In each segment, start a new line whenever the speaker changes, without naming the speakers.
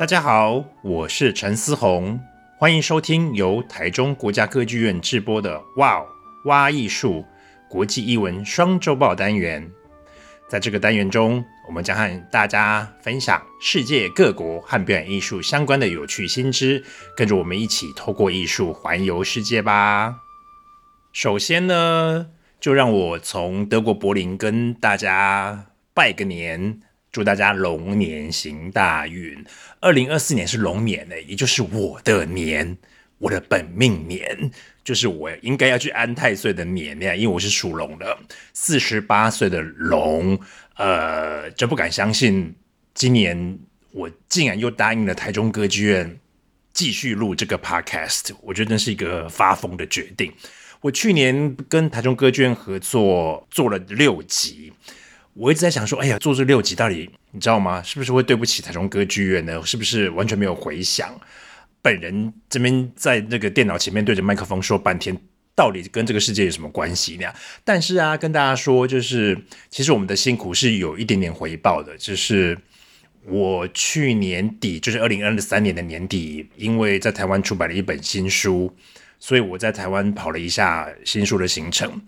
大家好，我是陈思宏，欢迎收听由台中国家歌剧院制播的《哇哇艺术》国际艺文双周报单元。在这个单元中，我们将和大家分享世界各国和表演艺术相关的有趣新知，跟着我们一起透过艺术环游世界吧。首先呢，就让我从德国柏林跟大家拜个年。祝大家龙年行大运！二零二四年是龙年呢，也就是我的年，我的本命年，就是我应该要去安太岁的年呀，因为我是属龙的，四十八岁的龙，呃，真不敢相信，今年我竟然又答应了台中歌剧院继续录这个 podcast，我觉得那是一个发疯的决定。我去年跟台中歌剧院合作做了六集。我一直在想说，哎呀，做这六集到底你知道吗？是不是会对不起台中歌剧院呢？是不是完全没有回响？本人这边在那个电脑前面对着麦克风说半天，到底跟这个世界有什么关系呢？但是啊，跟大家说，就是其实我们的辛苦是有一点点回报的。就是我去年底，就是二零二三年的年底，因为在台湾出版了一本新书，所以我在台湾跑了一下新书的行程。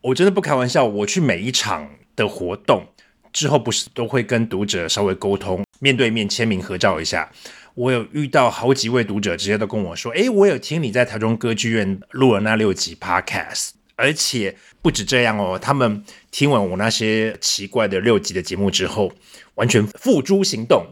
我真的不开玩笑，我去每一场。的活动之后不是都会跟读者稍微沟通，面对面签名合照一下。我有遇到好几位读者直接都跟我说：“诶，我有听你在台中歌剧院录了那六集 Podcast，而且不止这样哦，他们听完我那些奇怪的六集的节目之后，完全付诸行动，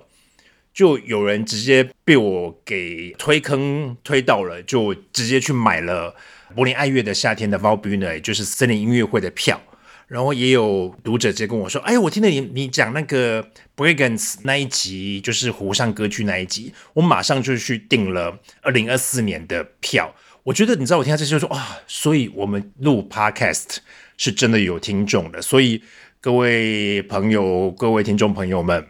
就有人直接被我给推坑推到了，就直接去买了柏林爱乐的夏天的 Valbuna，也就是森林音乐会的票。”然后也有读者直接跟我说：“哎，我听了你你讲那个 Brigands 那一集，就是湖上歌剧那一集，我马上就去订了二零二四年的票。我觉得你知道，我听到这些就说啊，所以我们录 Podcast 是真的有听众的。所以各位朋友、各位听众朋友们，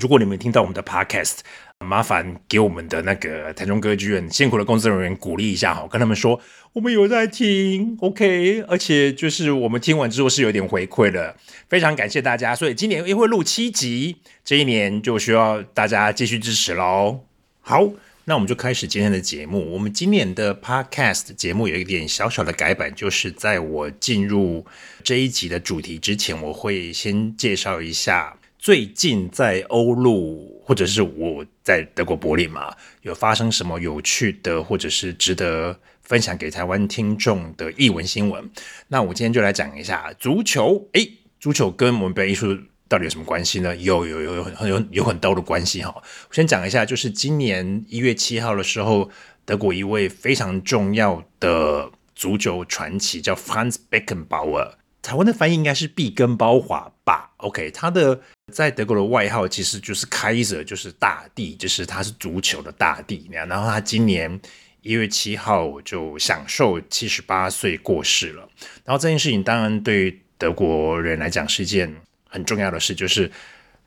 如果你们听到我们的 Podcast，麻烦给我们的那个台中歌剧院辛苦的工作人员鼓励一下哈，跟他们说我们有在听，OK，而且就是我们听完之后是有点回馈的，非常感谢大家。所以今年也会录七集，这一年就需要大家继续支持喽。好，那我们就开始今天的节目。我们今年的 Podcast 节目有一点小小的改版，就是在我进入这一集的主题之前，我会先介绍一下。最近在欧陆，或者是我在德国柏林嘛，有发生什么有趣的，或者是值得分享给台湾听众的译文新闻？那我今天就来讲一下足球。诶，足球跟我们表演艺术到底有什么关系呢？有有有有很有有很多的关系哈。我先讲一下，就是今年一月七号的时候，德国一位非常重要的足球传奇叫 Franz Beckenbauer。台湾的翻译应该是碧根包华吧？OK，他的在德国的外号其实就是 Kaiser，就是大帝，就是他是足球的大帝。然后他今年一月七号就享受七十八岁过世了。然后这件事情当然对于德国人来讲是一件很重要的事，就是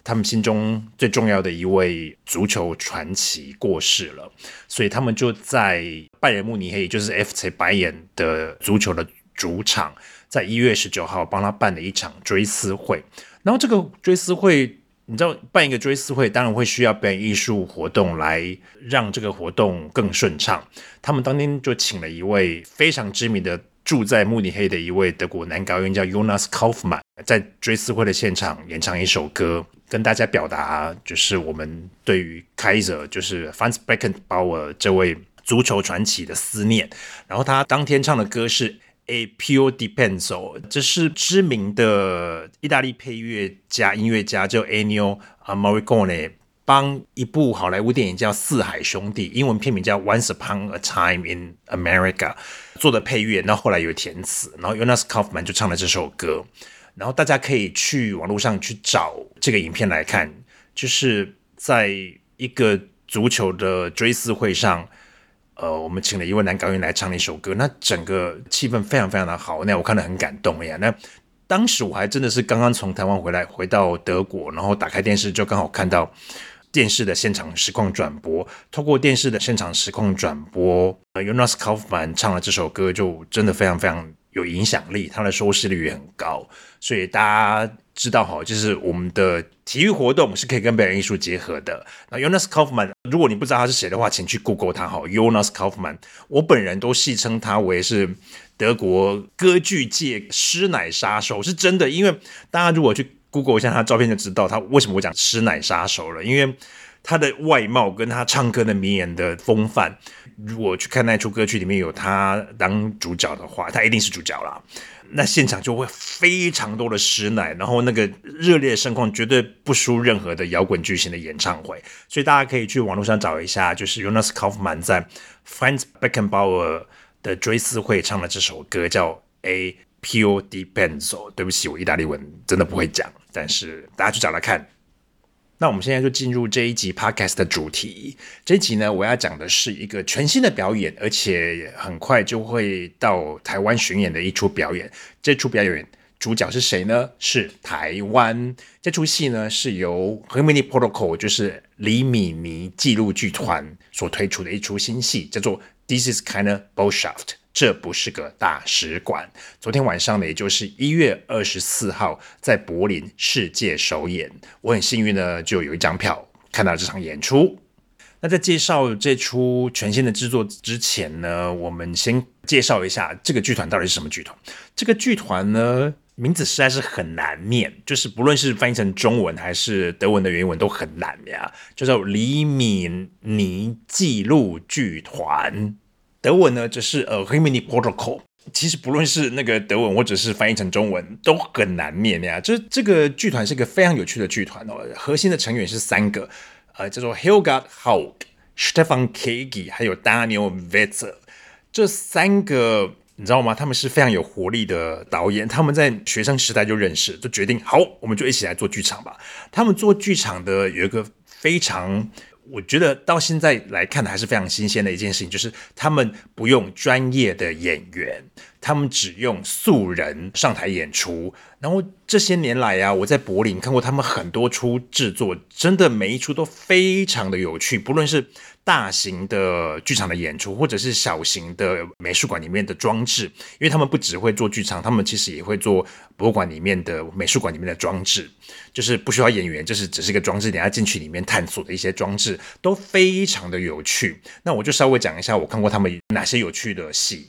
他们心中最重要的一位足球传奇过世了，所以他们就在拜仁慕尼黑，就是 FC 白眼的足球的主场。在一月十九号帮他办了一场追思会，然后这个追思会，你知道办一个追思会，当然会需要表演艺术活动来让这个活动更顺畅。他们当天就请了一位非常知名的住在慕尼黑的一位德国男高音，叫 Jonas Kaufmann，在追思会的现场演唱一首歌，跟大家表达就是我们对于 Kaiser，就是 Franz Beckenbauer 这位足球传奇的思念。然后他当天唱的歌是。A Più di penso，这是知名的意大利配乐家、音乐家叫 Ennio Morricone，帮一部好莱坞电影叫《四海兄弟》，英文片名叫《Once Upon a Time in America》做的配乐，然后后来有填词，然后 Jonas Kaufman 就唱了这首歌，然后大家可以去网络上去找这个影片来看，就是在一个足球的追思会上。呃，我们请了一位男高音来唱了一首歌，那整个气氛非常非常的好，那我看得很感动呀。那当时我还真的是刚刚从台湾回来，回到德国，然后打开电视就刚好看到电视的现场实况转播，透过电视的现场实况转播，呃，Jonas Kaufmann 唱了这首歌，就真的非常非常有影响力，他的收视率也很高，所以大家知道哈，就是我们的体育活动是可以跟表演艺术结合的。那 Jonas Kaufman，如果你不知道他是谁的话，请去 Google 他哈，Jonas Kaufman。我本人都戏称他为是德国歌剧界师奶杀手，是真的。因为大家如果去 Google 一下他照片，就知道他为什么我讲师奶杀手了。因为他的外貌跟他唱歌的名言的风范，如果去看那出歌剧里面有他当主角的话，他一定是主角啦。那现场就会非常多的师奶，然后那个热烈的盛况绝对不输任何的摇滚巨星的演唱会，所以大家可以去网络上找一下，就是 Jonas Kaufmann 在 Franz Beckenbauer 的追思会唱的这首歌叫《A Piu di Penzo》。对不起，我意大利文真的不会讲，但是大家去找来看。那我们现在就进入这一集 podcast 的主题。这一集呢，我要讲的是一个全新的表演，而且很快就会到台湾巡演的一出表演。这出表演主角是谁呢？是台湾。这出戏呢，是由 Rimini Protocol，就是李米尼纪录剧团所推出的一出新戏，叫做 This is Kind of Botschaft。这不是个大使馆。昨天晚上呢，也就是一月二十四号，在柏林世界首演。我很幸运呢，就有一张票看到这场演出。那在介绍这出全新的制作之前呢，我们先介绍一下这个剧团到底是什么剧团。这个剧团呢，名字实在是很难念，就是不论是翻译成中文还是德文的原文都很难呀，叫做李米尼纪录剧团。德文呢，只是呃 Rimini Protocol。其实不论是那个德文，或者是翻译成中文，都很难念呀。这这个剧团是一个非常有趣的剧团哦。核心的成员是三个，呃，叫做 Hilgard Haug、Stefan Kegi，还有 Daniel Wetzel。这三个你知道吗？他们是非常有活力的导演。他们在学生时代就认识，就决定好，我们就一起来做剧场吧。他们做剧场的有一个非常。我觉得到现在来看还是非常新鲜的一件事情，就是他们不用专业的演员，他们只用素人上台演出。然后这些年来啊，我在柏林看过他们很多出制作，真的每一出都非常的有趣，不论是。大型的剧场的演出，或者是小型的美术馆里面的装置，因为他们不只会做剧场，他们其实也会做博物馆里面的美术馆里面的装置，就是不需要演员，就是只是一个装置，等下进去里面探索的一些装置都非常的有趣。那我就稍微讲一下我看过他们哪些有趣的戏，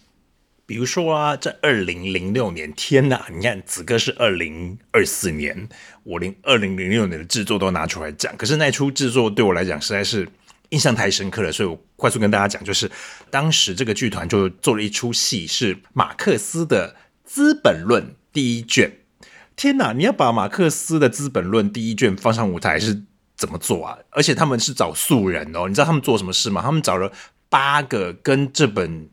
比如说啊，在二零零六年，天哪，你看子哥是二零二四年，我连二零零六年的制作都拿出来讲，可是那出制作对我来讲实在是。印象太深刻了，所以我快速跟大家讲，就是当时这个剧团就做了一出戏，是马克思的《资本论》第一卷。天哪，你要把马克思的《资本论》第一卷放上舞台是怎么做啊？而且他们是找素人哦，你知道他们做什么事吗？他们找了八个跟这本，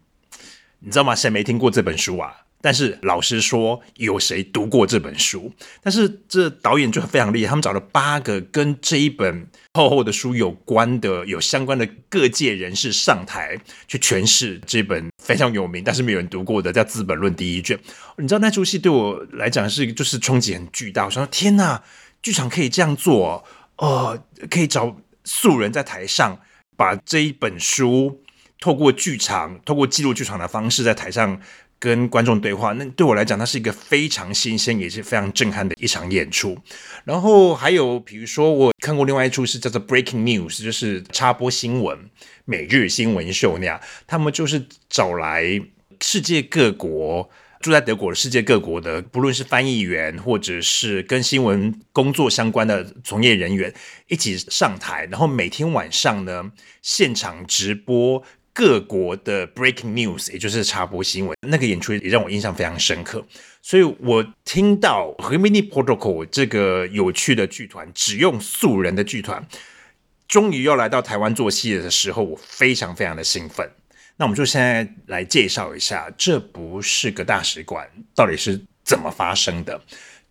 你知道吗？谁没听过这本书啊？但是老实说，有谁读过这本书？但是这导演就非常厉害，他们找了八个跟这一本厚厚的书有关的、有相关的各界人士上台去诠释这本非常有名但是没有人读过的叫《资本论》第一卷。你知道那出戏对我来讲是就是冲击很巨大。我说天哪，剧场可以这样做哦，可以找素人在台上把这一本书透过剧场、透过记录剧场的方式在台上。跟观众对话，那对我来讲，它是一个非常新鲜，也是非常震撼的一场演出。然后还有，比如说我看过另外一出是叫做《Breaking News》，就是插播新闻、每日新闻秀那样。他们就是找来世界各国住在德国的世界各国的，不论是翻译员或者是跟新闻工作相关的从业人员，一起上台，然后每天晚上呢，现场直播。各国的 breaking news，也就是插播新闻，那个演出也让我印象非常深刻。所以我听到 Rimini Protocol 这个有趣的剧团，只用素人的剧团，终于要来到台湾做戏的时候，我非常非常的兴奋。那我们就现在来介绍一下，这不是个大使馆到底是怎么发生的。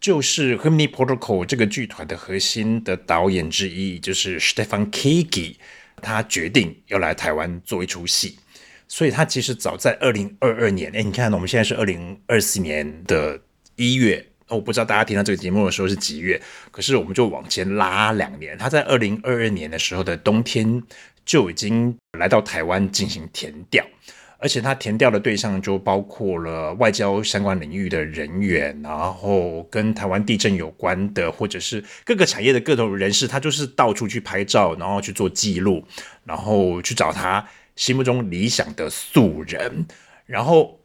就是 Rimini Protocol 这个剧团的核心的导演之一，就是 Stefan Kegi。他决定要来台湾做一出戏，所以他其实早在二零二二年，哎，你看，我们现在是二零二四年的一月，我不知道大家听到这个节目的时候是几月，可是我们就往前拉两年，他在二零二二年的时候的冬天就已经来到台湾进行填调，而且他填掉的对象就包括了外交相关领域的人员，然后跟台湾地震有关的，或者是各个产业的各种人士，他就是到处去拍照，然后去做记录，然后去找他心目中理想的素人，然后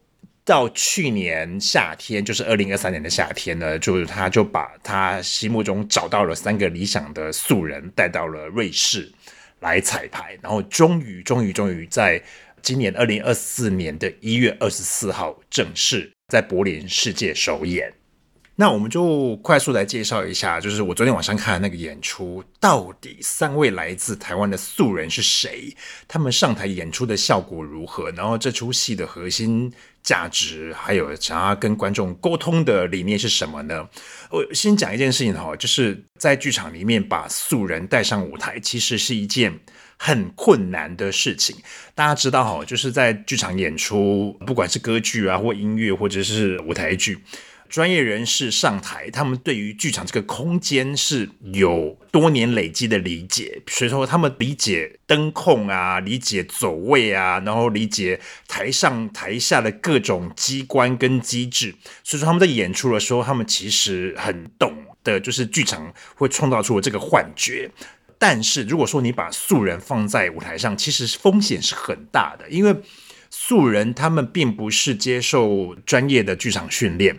到去年夏天，就是二零二三年的夏天呢，就是他就把他心目中找到了三个理想的素人带到了瑞士来彩排，然后终于，终于，终于在。今年二零二四年的一月二十四号，正式在柏林世界首演。那我们就快速来介绍一下，就是我昨天晚上看的那个演出，到底三位来自台湾的素人是谁？他们上台演出的效果如何？然后这出戏的核心价值，还有想要跟观众沟通的理念是什么呢？我先讲一件事情哈，就是在剧场里面把素人带上舞台，其实是一件。很困难的事情，大家知道哈，就是在剧场演出，不管是歌剧啊，或音乐，或者是舞台剧，专业人士上台，他们对于剧场这个空间是有多年累积的理解，所以说他们理解灯控啊，理解走位啊，然后理解台上台下的各种机关跟机制，所以说他们在演出的时候，他们其实很懂的，就是剧场会创造出这个幻觉。但是如果说你把素人放在舞台上，其实风险是很大的，因为素人他们并不是接受专业的剧场训练，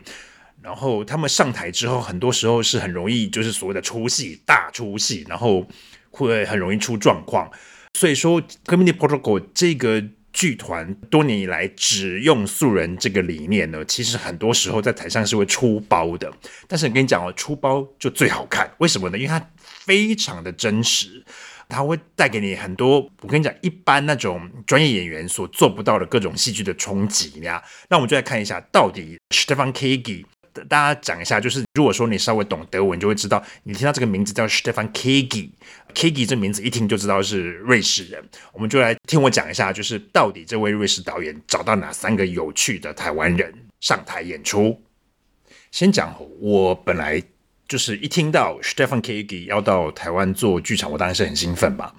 然后他们上台之后，很多时候是很容易就是所谓的出戏、大出戏，然后会很容易出状况。所以说，Community Protocol 这个剧团多年以来只用素人这个理念呢，其实很多时候在台上是会出包的。但是我跟你讲哦，出包就最好看，为什么呢？因为它非常的真实，它会带给你很多。我跟你讲，一般那种专业演员所做不到的各种戏剧的冲击呀。那我们就来看一下，到底 Stefan Kegi，大家讲一下，就是如果说你稍微懂德文，就会知道，你听到这个名字叫 Stefan Kiki 这名字一听就知道是瑞士人。我们就来听我讲一下，就是到底这位瑞士导演找到哪三个有趣的台湾人上台演出。先讲，我本来。就是一听到 Stefan Kegi 要到台湾做剧场，我当然是很兴奋吧。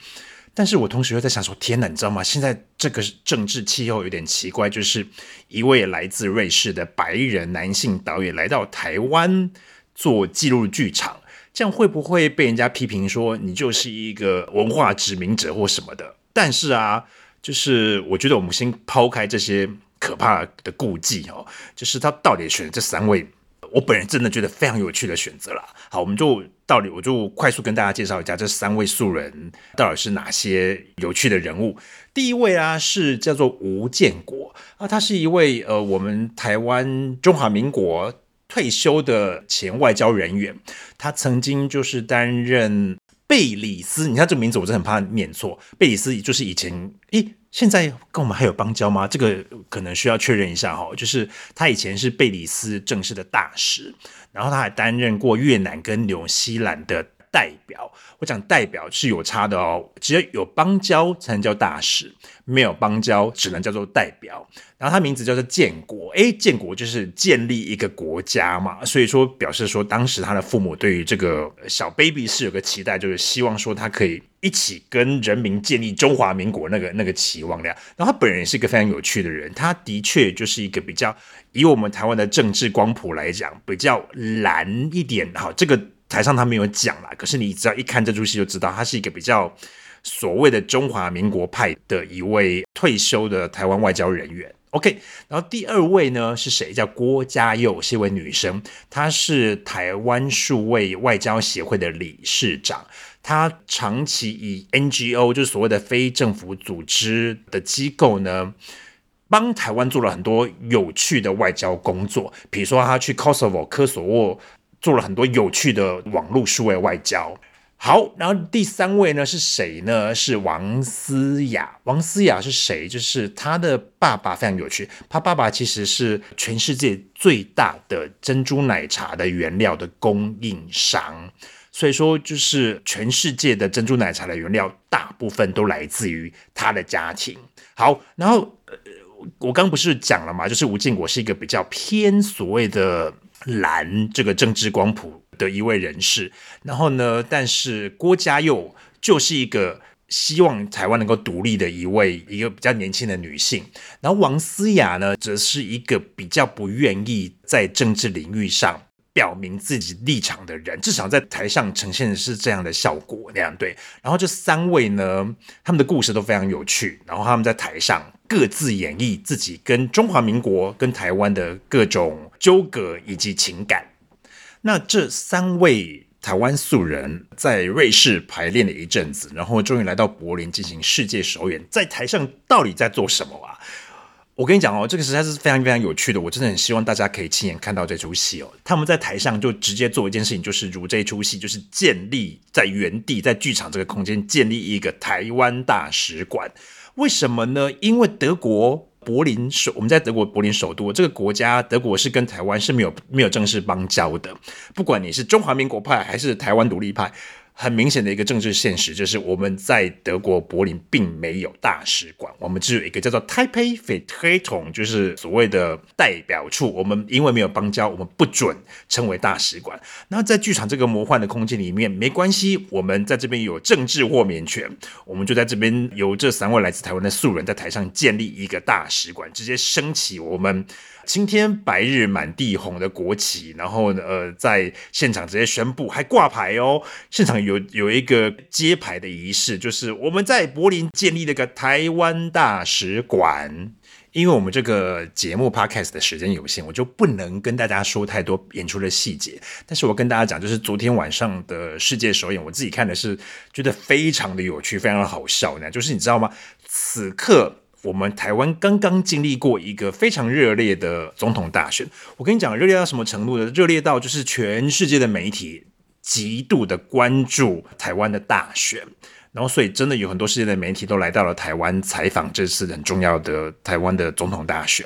但是我同时又在想说，天哪，你知道吗？现在这个政治气候有点奇怪，就是一位来自瑞士的白人男性导演来到台湾做纪录剧场，这样会不会被人家批评说你就是一个文化殖民者或什么的？但是啊，就是我觉得我们先抛开这些可怕的顾忌哦，就是他到底选这三位。我本人真的觉得非常有趣的选择了。好，我们就到底我就快速跟大家介绍一下这三位素人到底是哪些有趣的人物。第一位啊是叫做吴建国啊，他是一位呃我们台湾中华民国退休的前外交人员，他曾经就是担任贝里斯，你看这个名字我真的很怕念错，贝里斯就是以前咦。现在跟我们还有邦交吗？这个可能需要确认一下哈。就是他以前是贝里斯正式的大使，然后他还担任过越南跟纽西兰的代表。我讲代表是有差的哦，只要有邦交才能叫大使，没有邦交只能叫做代表。然后他名字叫做建国，诶，建国就是建立一个国家嘛，所以说表示说当时他的父母对于这个小 baby 是有个期待，就是希望说他可以一起跟人民建立中华民国那个那个期望的。然后他本人也是一个非常有趣的人，他的确就是一个比较以我们台湾的政治光谱来讲比较蓝一点。好，这个台上他没有讲啦，可是你只要一看这出戏就知道，他是一个比较所谓的中华民国派的一位退休的台湾外交人员。OK，然后第二位呢是谁？叫郭家佑，是一位女生，她是台湾数位外交协会的理事长。她长期以 NGO，就是所谓的非政府组织的机构呢，帮台湾做了很多有趣的外交工作。比如说，她去 Kosovo 科索沃做了很多有趣的网络数位外交。好，然后第三位呢是谁呢？是王思雅。王思雅是谁？就是他的爸爸非常有趣，他爸爸其实是全世界最大的珍珠奶茶的原料的供应商，所以说就是全世界的珍珠奶茶的原料大部分都来自于他的家庭。好，然后呃，我刚不是讲了嘛，就是吴建国是一个比较偏所谓的蓝这个政治光谱的一位人士，然后呢，但是郭家佑就是一个希望台湾能够独立的一位一个比较年轻的女性，然后王思雅呢，则是一个比较不愿意在政治领域上表明自己立场的人，至少在台上呈现的是这样的效果那样对。然后这三位呢，他们的故事都非常有趣，然后他们在台上各自演绎自己跟中华民国、跟台湾的各种纠葛以及情感。那这三位。台湾素人在瑞士排练了一阵子，然后终于来到柏林进行世界首演。在台上到底在做什么啊？我跟你讲哦，这个实在是非常非常有趣的。我真的很希望大家可以亲眼看到这出戏哦。他们在台上就直接做一件事情，就是如这出戏，就是建立在原地，在剧场这个空间建立一个台湾大使馆。为什么呢？因为德国。柏林首，我们在德国柏林首都这个国家，德国是跟台湾是没有没有正式邦交的。不管你是中华民国派还是台湾独立派。很明显的一个政治现实，就是我们在德国柏林并没有大使馆，我们只有一个叫做 Taipei Vertretung，就是所谓的代表处。我们因为没有邦交，我们不准称为大使馆。那在剧场这个魔幻的空间里面，没关系，我们在这边有政治豁免权，我们就在这边由这三位来自台湾的素人在台上建立一个大使馆，直接升起我们。青天白日满地红的国旗，然后呢，呃，在现场直接宣布，还挂牌哦。现场有有一个揭牌的仪式，就是我们在柏林建立了个台湾大使馆。因为我们这个节目 podcast 的时间有限，我就不能跟大家说太多演出的细节。但是我跟大家讲，就是昨天晚上的世界首演，我自己看的是觉得非常的有趣，非常的好笑呢。就是你知道吗？此刻。我们台湾刚刚经历过一个非常热烈的总统大选，我跟你讲，热烈到什么程度呢？热烈到就是全世界的媒体极度的关注台湾的大选，然后所以真的有很多世界的媒体都来到了台湾采访这次很重要的台湾的总统大选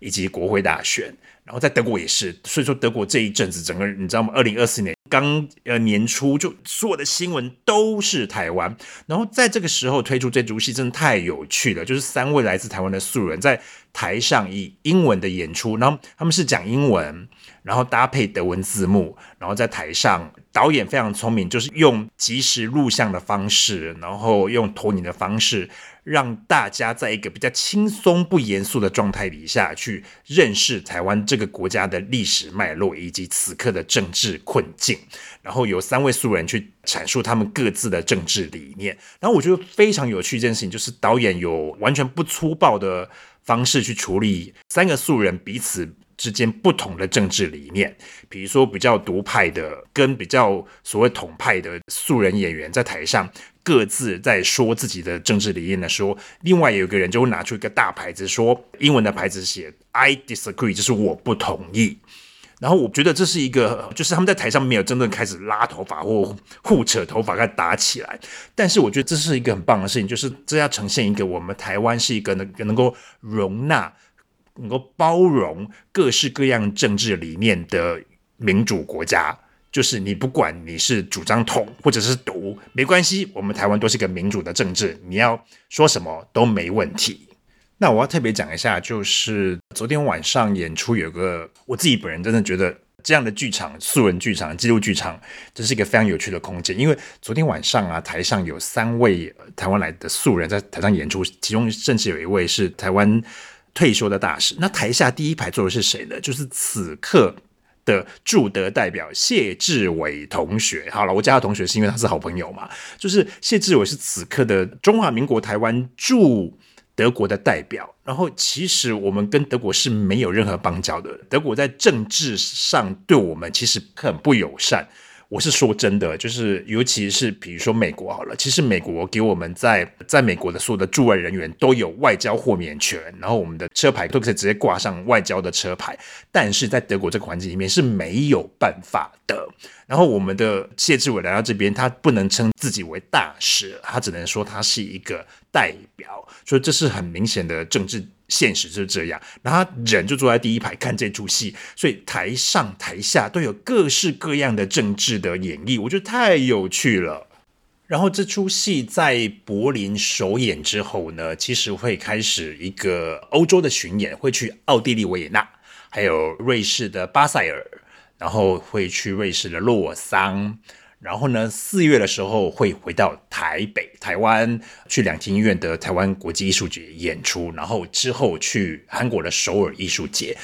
以及国会大选，然后在德国也是，所以说德国这一阵子整个你知道吗？二零二四年。刚呃年初就所有的新闻都是台湾，然后在这个时候推出这出戏真的太有趣了，就是三位来自台湾的素人在台上以英文的演出，然后他们是讲英文，然后搭配德文字幕，然后在台上导演非常聪明，就是用即时录像的方式，然后用投影的方式。让大家在一个比较轻松不严肃的状态底下去认识台湾这个国家的历史脉络以及此刻的政治困境，然后有三位素人去阐述他们各自的政治理念。然后我觉得非常有趣一件事情，就是导演有完全不粗暴的方式去处理三个素人彼此之间不同的政治理念，比如说比较独派的跟比较所谓统派的素人演员在台上各自在说自己的政治理念的时候，另外有一个人就会拿出一个大牌子说，英文的牌子写 I disagree，就是我不同意。然后我觉得这是一个，就是他们在台上没有真正开始拉头发或互扯头发，开始打起来。但是我觉得这是一个很棒的事情，就是这要呈现一个我们台湾是一个能能够容纳。能够包容各式各样政治理念的民主国家，就是你不管你是主张统或者是独，没关系，我们台湾都是一个民主的政治，你要说什么都没问题。那我要特别讲一下，就是昨天晚上演出有个我自己本人真的觉得这样的剧场，素人剧场、纪录剧场，这是一个非常有趣的空间。因为昨天晚上啊，台上有三位台湾来的素人在台上演出，其中甚至有一位是台湾。退休的大使，那台下第一排坐的是谁呢？就是此刻的驻德代表谢志伟同学。好了，我叫他同学是因为他是好朋友嘛。就是谢志伟是此刻的中华民国台湾驻德国的代表。然后，其实我们跟德国是没有任何邦交的。德国在政治上对我们其实很不友善。我是说真的，就是尤其是比如说美国好了，其实美国给我们在在美国的所有的驻外人员都有外交豁免权，然后我们的车牌都可以直接挂上外交的车牌，但是在德国这个环境里面是没有办法的。然后我们的谢志伟来到这边，他不能称自己为大使，他只能说他是一个代表，所以这是很明显的政治。现实就是这样，然后他人就坐在第一排看这出戏，所以台上台下都有各式各样的政治的演绎，我觉得太有趣了。然后这出戏在柏林首演之后呢，其实会开始一个欧洲的巡演，会去奥地利维也纳，还有瑞士的巴塞尔，然后会去瑞士的洛桑。然后呢，四月的时候会回到台北、台湾去两厅院的台湾国际艺术节演出，然后之后去韩国的首尔艺术节。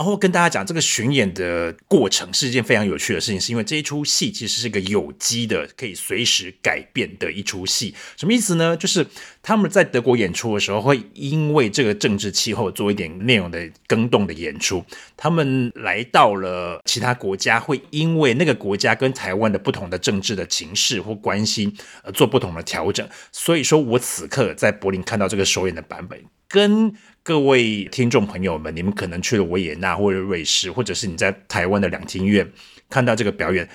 然后跟大家讲，这个巡演的过程是一件非常有趣的事情，是因为这一出戏其实是个有机的，可以随时改变的一出戏。什么意思呢？就是他们在德国演出的时候，会因为这个政治气候做一点内容的更动的演出；他们来到了其他国家，会因为那个国家跟台湾的不同的政治的情势或关系而做不同的调整。所以说我此刻在柏林看到这个首演的版本，跟各位听众朋友们，你们可能去了维也纳或者瑞士，或者是你在台湾的两厅院看到这个表演，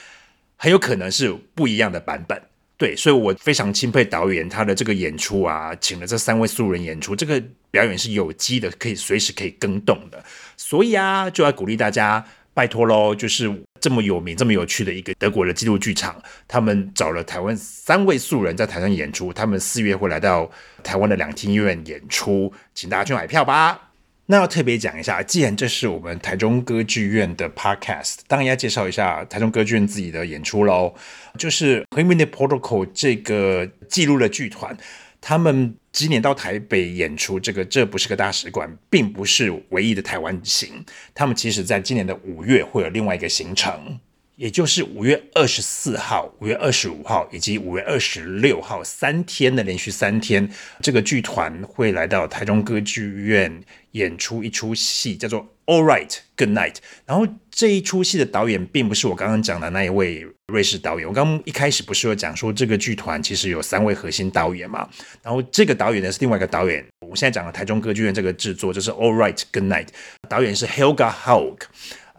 很有可能是不一样的版本。对，所以我非常钦佩导演他的这个演出啊，请了这三位素人演出，这个表演是有机的，可以随时可以更动的。所以啊，就要鼓励大家，拜托喽，就是。这么有名、这么有趣的一个德国的纪录剧场，他们找了台湾三位素人在台上演出。他们四月会来到台湾的两厅院演出，请大家去买票吧。那要特别讲一下，既然这是我们台中歌剧院的 podcast，当然要介绍一下台中歌剧院自己的演出喽。就是 Rimini Protocol 这个记录的剧团。他们今年到台北演出，这个这不是个大使馆，并不是唯一的台湾行。他们其实在今年的五月会有另外一个行程，也就是五月二十四号、五月二十五号以及五月二十六号三天的连续三天，这个剧团会来到台中歌剧院演出一出戏，叫做。All right, good night。然后这一出戏的导演并不是我刚刚讲的那一位瑞士导演。我刚刚一开始不是有讲说这个剧团其实有三位核心导演嘛？然后这个导演呢是另外一个导演。我现在讲的台中歌剧院这个制作就是 All right, good night。导演是 Helga Haug。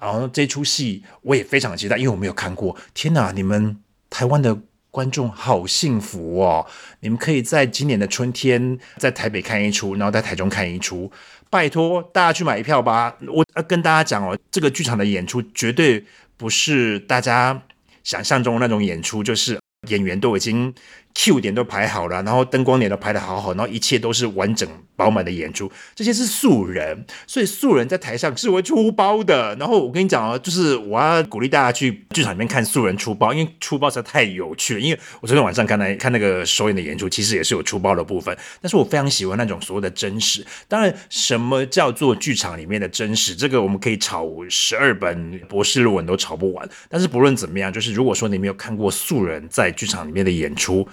然后这出戏我也非常期待，因为我没有看过。天哪，你们台湾的观众好幸福哦！你们可以在今年的春天在台北看一出，然后在台中看一出。拜托大家去买一票吧！我要跟大家讲哦，这个剧场的演出绝对不是大家想象中的那种演出，就是演员都已经。Q 点都排好了，然后灯光点都排得好好，然后一切都是完整饱满的演出。这些是素人，所以素人在台上是会出包的。然后我跟你讲哦，就是我要鼓励大家去剧场里面看素人出包，因为出包实在太有趣了。因为我昨天晚上看那看那个首演的演出，其实也是有出包的部分。但是我非常喜欢那种所谓的真实。当然，什么叫做剧场里面的真实？这个我们可以炒十二本博士论文都炒不完。但是不论怎么样，就是如果说你没有看过素人在剧场里面的演出，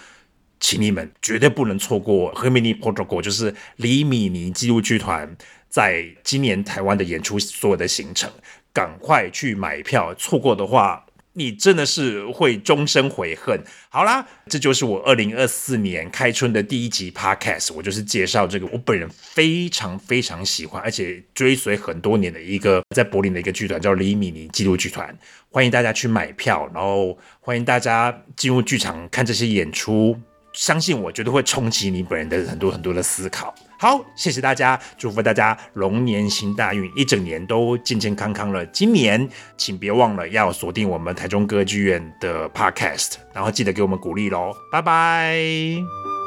请你们绝对不能错过 Rimini Protocol，就是李米尼纪录剧团在今年台湾的演出所有的行程，赶快去买票，错过的话，你真的是会终身悔恨。好啦，这就是我二零二四年开春的第一集 Podcast，我就是介绍这个我本人非常非常喜欢，而且追随很多年的一个在柏林的一个剧团，叫李米尼纪录剧团。欢迎大家去买票，然后欢迎大家进入剧场看这些演出。相信我，绝对会冲击你本人的很多很多的思考。好，谢谢大家，祝福大家龙年行大运，一整年都健健康康了。今年请别忘了要锁定我们台中歌剧院的 Podcast，然后记得给我们鼓励喽。拜拜。